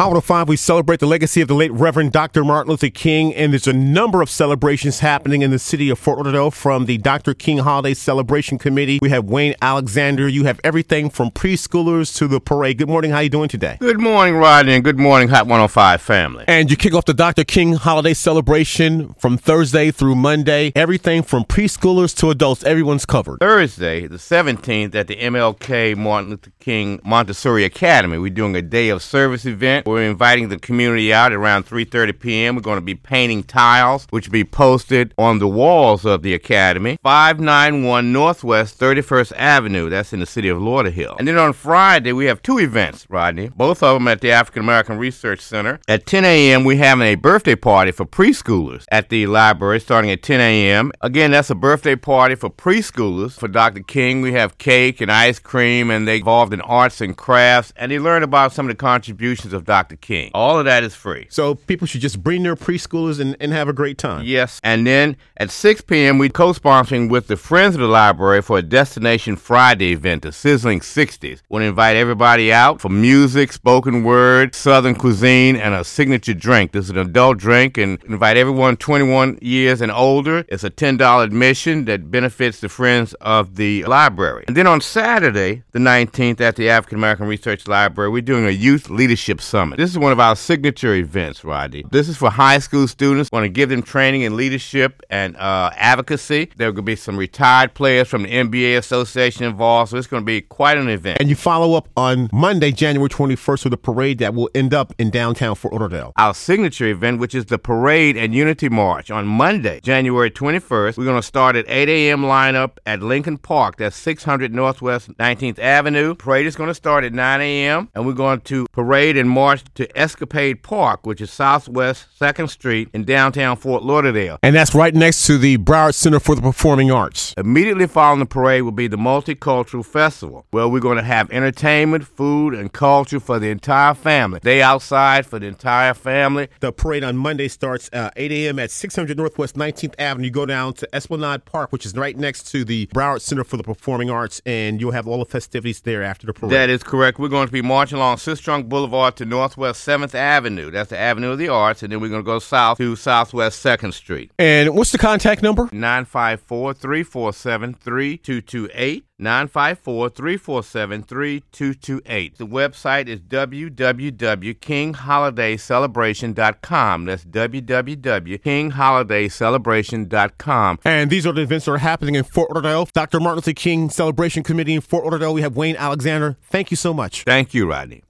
Hot 105, we celebrate the legacy of the late Reverend Dr. Martin Luther King, and there's a number of celebrations happening in the city of Fort Lauderdale from the Dr. King Holiday Celebration Committee. We have Wayne Alexander. You have everything from preschoolers to the parade. Good morning. How are you doing today? Good morning, Rodney, and good morning, Hot 105 family. And you kick off the Dr. King Holiday Celebration from Thursday through Monday. Everything from preschoolers to adults, everyone's covered. Thursday, the 17th, at the MLK Martin Luther King Montessori Academy, we're doing a day of service event. We're inviting the community out around 3:30 p.m. We're going to be painting tiles, which will be posted on the walls of the academy. 591 Northwest 31st Avenue. That's in the city of Lauderhill. And then on Friday, we have two events, Rodney. Both of them at the African American Research Center. At 10 a.m., we're having a birthday party for preschoolers at the library, starting at 10 a.m. Again, that's a birthday party for preschoolers for Dr. King. We have cake and ice cream, and they involved in arts and crafts, and they learn about some of the contributions of Dr. King. All of that is free. So people should just bring their preschoolers and, and have a great time. Yes. And then at 6 p.m., we co sponsoring with the Friends of the Library for a Destination Friday event, the Sizzling 60s. Want to invite everybody out for music, spoken word, southern cuisine, and a signature drink. This is an adult drink and invite everyone 21 years and older. It's a $10 admission that benefits the Friends of the Library. And then on Saturday, the 19th, at the African American Research Library, we're doing a Youth Leadership Summit. This is one of our signature events, Rodney. This is for high school students. Want to give them training in leadership and uh, advocacy. There will be some retired players from the NBA Association involved, so it's going to be quite an event. And you follow up on Monday, January 21st, with a parade that will end up in downtown Fort Lauderdale. Our signature event, which is the Parade and Unity March on Monday, January 21st. We're going to start at 8 a.m. lineup at Lincoln Park. That's 600 Northwest 19th Avenue. Parade is going to start at 9 a.m. and we're going to parade and march to Esplanade Park, which is Southwest 2nd Street in downtown Fort Lauderdale. And that's right next to the Broward Center for the Performing Arts. Immediately following the parade will be the Multicultural Festival, where we're going to have entertainment, food, and culture for the entire family. Day outside for the entire family. The parade on Monday starts uh, 8 a.m. at 600 Northwest 19th Avenue. You go down to Esplanade Park, which is right next to the Broward Center for the Performing Arts, and you'll have all the festivities there after the parade. That is correct. We're going to be marching along Sistrunk Boulevard to Northwest 7th Avenue. That's the Avenue of the Arts, and then we're going to go south to Southwest 2nd Street. And what's the contact number? 954 347 3228. 954 347 3228. The website is www.kingholidaycelebration.com. That's www.kingholidaycelebration.com. And these are the events that are happening in Fort Lauderdale. Dr. Martin Luther King Celebration Committee in Fort Lauderdale. We have Wayne Alexander. Thank you so much. Thank you, Rodney.